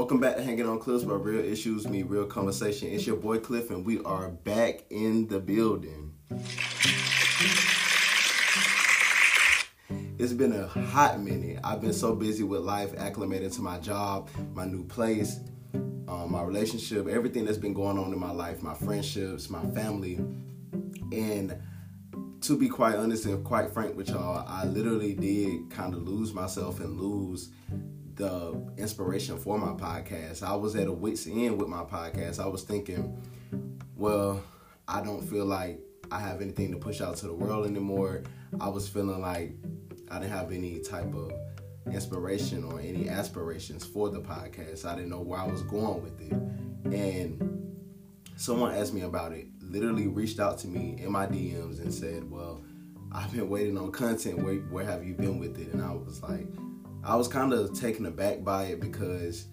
Welcome back to Hanging on Cliffs where real issues meet real conversation. It's your boy Clif, and we are back in the building. It's been a hot minute. I've been so busy with life, acclimating to my job, my new place, um, my relationship, everything that's been going on in my life, my friendships, my family. And to be quite honest and quite frank with y'all, I literally did kind of lose myself and lose the inspiration for my podcast. I was at a wit's end with my podcast. I was thinking, well, I don't feel like I have anything to push out to the world anymore. I was feeling like I didn't have any type of inspiration or any aspirations for the podcast. I didn't know where I was going with it. And someone asked me about it, literally reached out to me in my DMs and said, Well, I've been waiting on content. Where, where have you been with it? And I was like, I was kind of taken aback by it because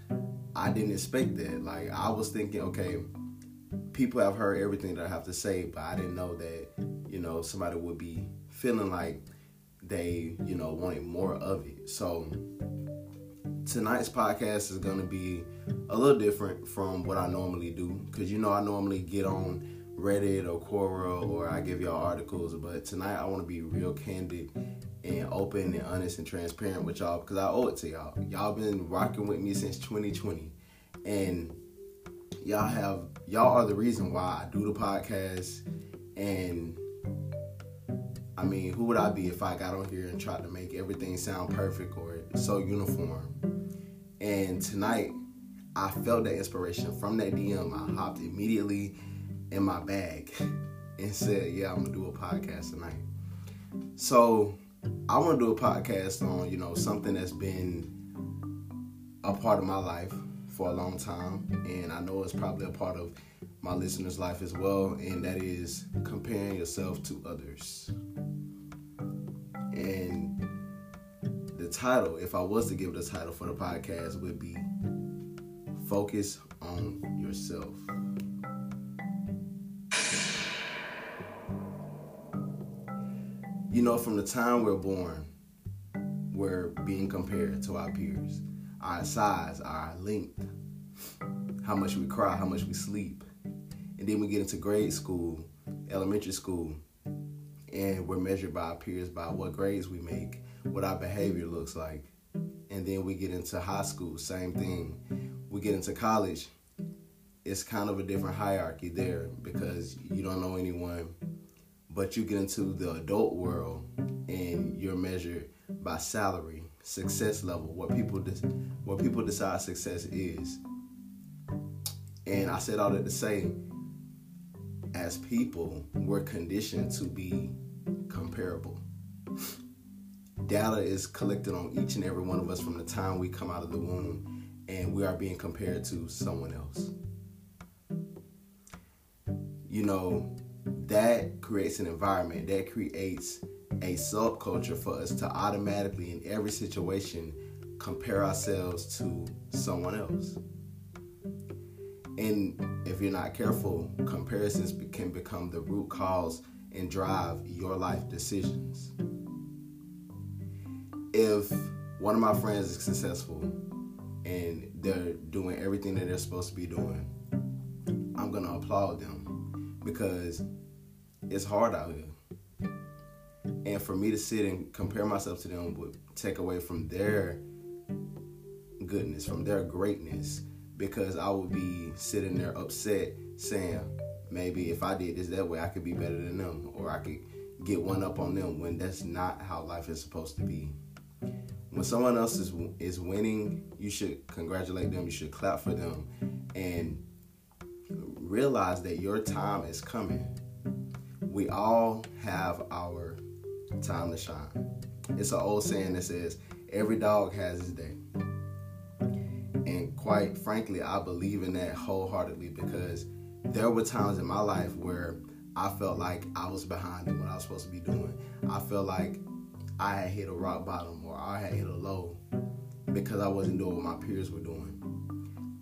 I didn't expect that. Like I was thinking, okay, people have heard everything that I have to say, but I didn't know that you know somebody would be feeling like they you know wanted more of it. So tonight's podcast is going to be a little different from what I normally do because you know I normally get on Reddit or Quora or I give y'all articles, but tonight I want to be real candid and open and honest and transparent with y'all because I owe it to y'all. Y'all been rocking with me since 2020, and y'all have y'all are the reason why I do the podcast. And I mean, who would I be if I got on here and tried to make everything sound perfect or so uniform? And tonight, I felt that inspiration from that DM. I hopped immediately in my bag and said, "Yeah, I'm gonna do a podcast tonight." So I want to do a podcast on, you know, something that's been a part of my life for a long time, and I know it's probably a part of my listeners' life as well, and that is comparing yourself to others. And the title, if I was to give it a title for the podcast, would be Focus on Yourself. You know, from the time we're born, we're being compared to our peers. Our size, our length, how much we cry, how much we sleep. And then we get into grade school, elementary school, and we're measured by our peers by what grades we make, what our behavior looks like. And then we get into high school, same thing. We get into college, it's kind of a different hierarchy there because you don't know anyone but you get into the adult world and you're measured by salary, success level, what people de- what people decide success is. And I said all that to say, as people, we're conditioned to be comparable. Data is collected on each and every one of us from the time we come out of the womb, and we are being compared to someone else. You know, that creates an environment that creates a subculture for us to automatically in every situation compare ourselves to someone else. And if you're not careful comparisons can become the root cause and drive your life decisions. If one of my friends is successful and they're doing everything that they're supposed to be doing i'm gonna applaud them because it's hard out here. And for me to sit and compare myself to them would take away from their goodness, from their greatness, because I would be sitting there upset saying, maybe if I did this that way, I could be better than them, or I could get one up on them when that's not how life is supposed to be. When someone else is is winning, you should congratulate them, you should clap for them, and realize that your time is coming we all have our time to shine. It's an old saying that says, every dog has his day. And quite frankly, I believe in that wholeheartedly because there were times in my life where I felt like I was behind in what I was supposed to be doing. I felt like I had hit a rock bottom or I had hit a low because I wasn't doing what my peers were doing.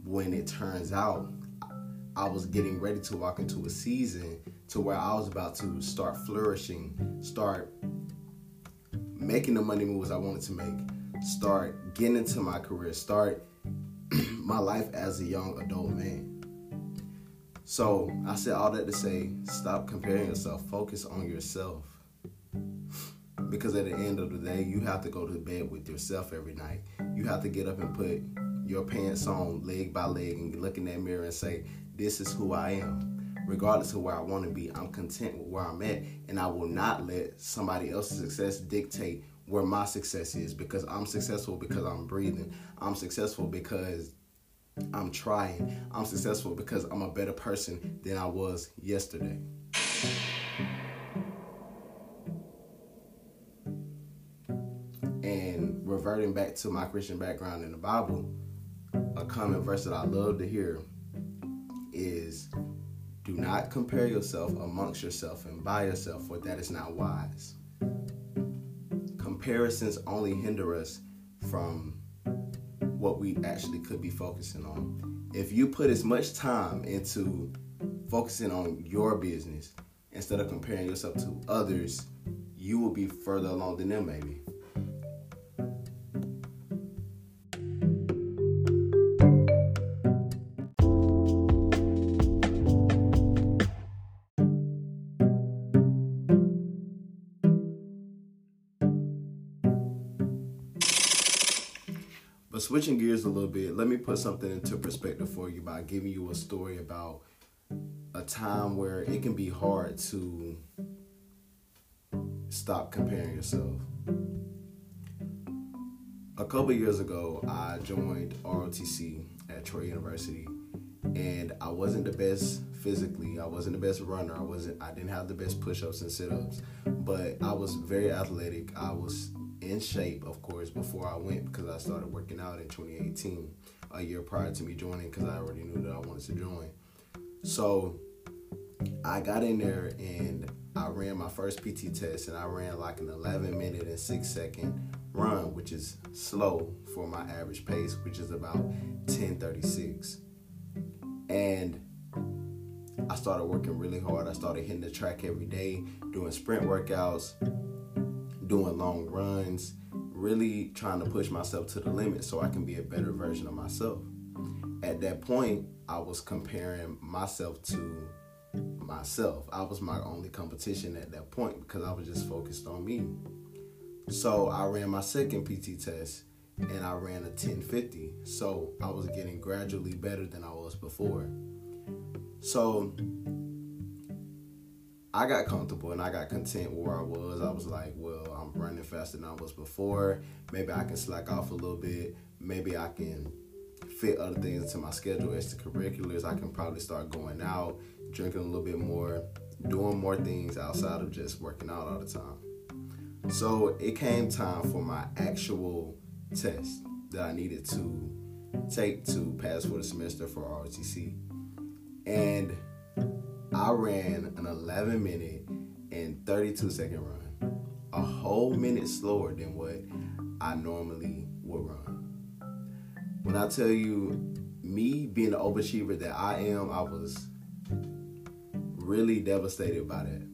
When it turns out I was getting ready to walk into a season to where I was about to start flourishing, start making the money moves I wanted to make, start getting into my career, start my life as a young adult man. So I said all that to say, stop comparing yourself. Focus on yourself. Because at the end of the day, you have to go to bed with yourself every night. You have to get up and put your pants on leg by leg and look in that mirror and say, This is who I am. Regardless of where I want to be, I'm content with where I'm at, and I will not let somebody else's success dictate where my success is because I'm successful because I'm breathing. I'm successful because I'm trying. I'm successful because I'm a better person than I was yesterday. And reverting back to my Christian background in the Bible, a common verse that I love to hear is do not compare yourself amongst yourself and by yourself, for that is not wise. Comparisons only hinder us from what we actually could be focusing on. If you put as much time into focusing on your business instead of comparing yourself to others, you will be further along than them, maybe. Switching gears a little bit, let me put something into perspective for you by giving you a story about a time where it can be hard to stop comparing yourself. A couple years ago, I joined ROTC at Troy University, and I wasn't the best physically. I wasn't the best runner. I wasn't. I didn't have the best push-ups and sit-ups, but I was very athletic. I was in shape, of course, before I went because I started working out in 2018, a year prior to me joining because I already knew that I wanted to join. So I got in there and I ran my first PT test and I ran like an 11 minute and 6 second run, which is slow for my average pace, which is about 1036. And I started working really hard. I started hitting the track every day, doing sprint workouts, doing long runs, really trying to push myself to the limit so I can be a better version of myself. At that point, I was comparing myself to myself. I was my only competition at that point because I was just focused on me. So I ran my second PT test and I ran a 1050. So I was getting gradually better than I was before. So I got comfortable and I got content where I was. I was like, well, I'm running faster than I was before. Maybe I can slack off a little bit. Maybe I can fit other things into my schedule, extracurriculars. I can probably start going out, drinking a little bit more, doing more things outside of just working out all the time. So it came time for my actual test that I needed to take to pass for the semester for ROTC. And I ran an 11 minute and 32 second run, a whole minute slower than what I normally would run. When I tell you, me being the overachiever that I am, I was really devastated by that.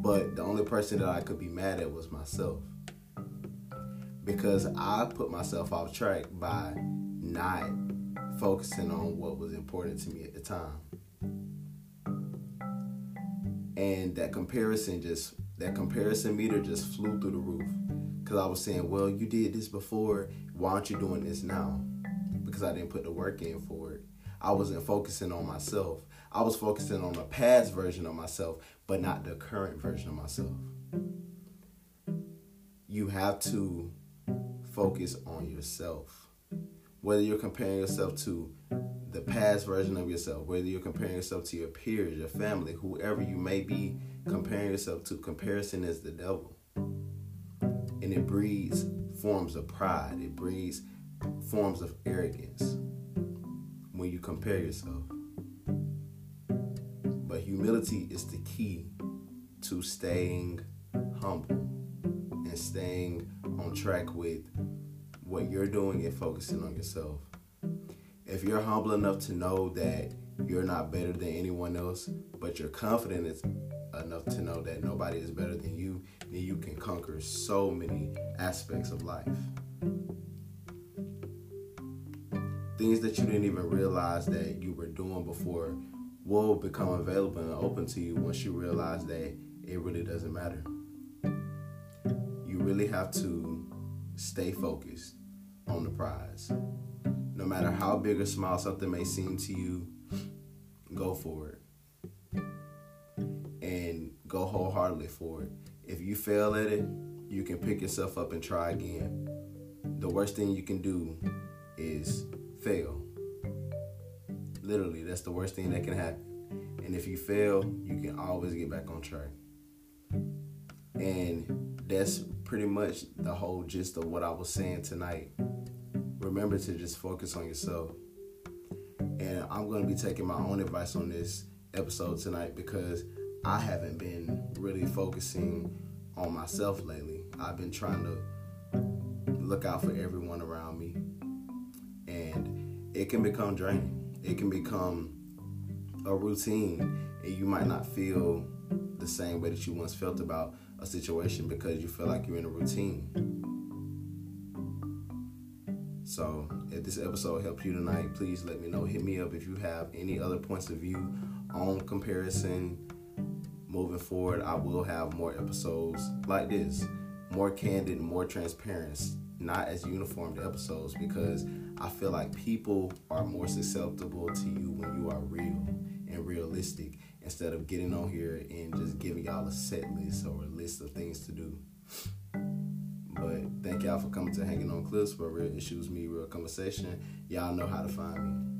But the only person that I could be mad at was myself. Because I put myself off track by not focusing on what was important to me at the time and that comparison just that comparison meter just flew through the roof because I was saying, well, you did this before, why aren't you doing this now? Because I didn't put the work in for it. I wasn't focusing on myself. I was focusing on the past version of myself, but not the current version of myself. You have to focus on yourself. Whether you're comparing yourself to the past version of yourself, whether you're comparing yourself to your peers, your family, whoever you may be comparing yourself to, comparison is the devil. And it breeds forms of pride, it breeds forms of arrogance when you compare yourself. But humility is the key to staying humble and staying on track with what you're doing and focusing on yourself if you're humble enough to know that you're not better than anyone else, but you're confident enough to know that nobody is better than you, then you can conquer so many aspects of life. things that you didn't even realize that you were doing before will become available and open to you once you realize that it really doesn't matter. You really have to stay focused on the prize. No matter how big or small something may seem to you, go for it. And go wholeheartedly for it. If you fail at it, you can pick yourself up and try again. The worst thing you can do is fail. Literally, that's the worst thing that can happen. And if you fail, you can always get back on track. And that's pretty much the whole gist of what I was saying tonight. Remember to just focus on yourself. And I'm going to be taking my own advice on this episode tonight because I haven't been really focusing on myself lately. I've been trying to look out for everyone around me. And it can become draining. It can become a routine and you might not feel the same way that you once felt about a situation because you feel like you're in a routine. So, if this episode helped you tonight, please let me know. Hit me up if you have any other points of view on comparison. Moving forward, I will have more episodes like this, more candid, more transparent, not as uniformed episodes because I feel like people are more susceptible to you when you are real and realistic instead of getting on here and just giving y'all a set list or a list of things to do. But thank y'all for coming to Hanging on Cliffs for Real Issues Me Real Conversation. Y'all know how to find me.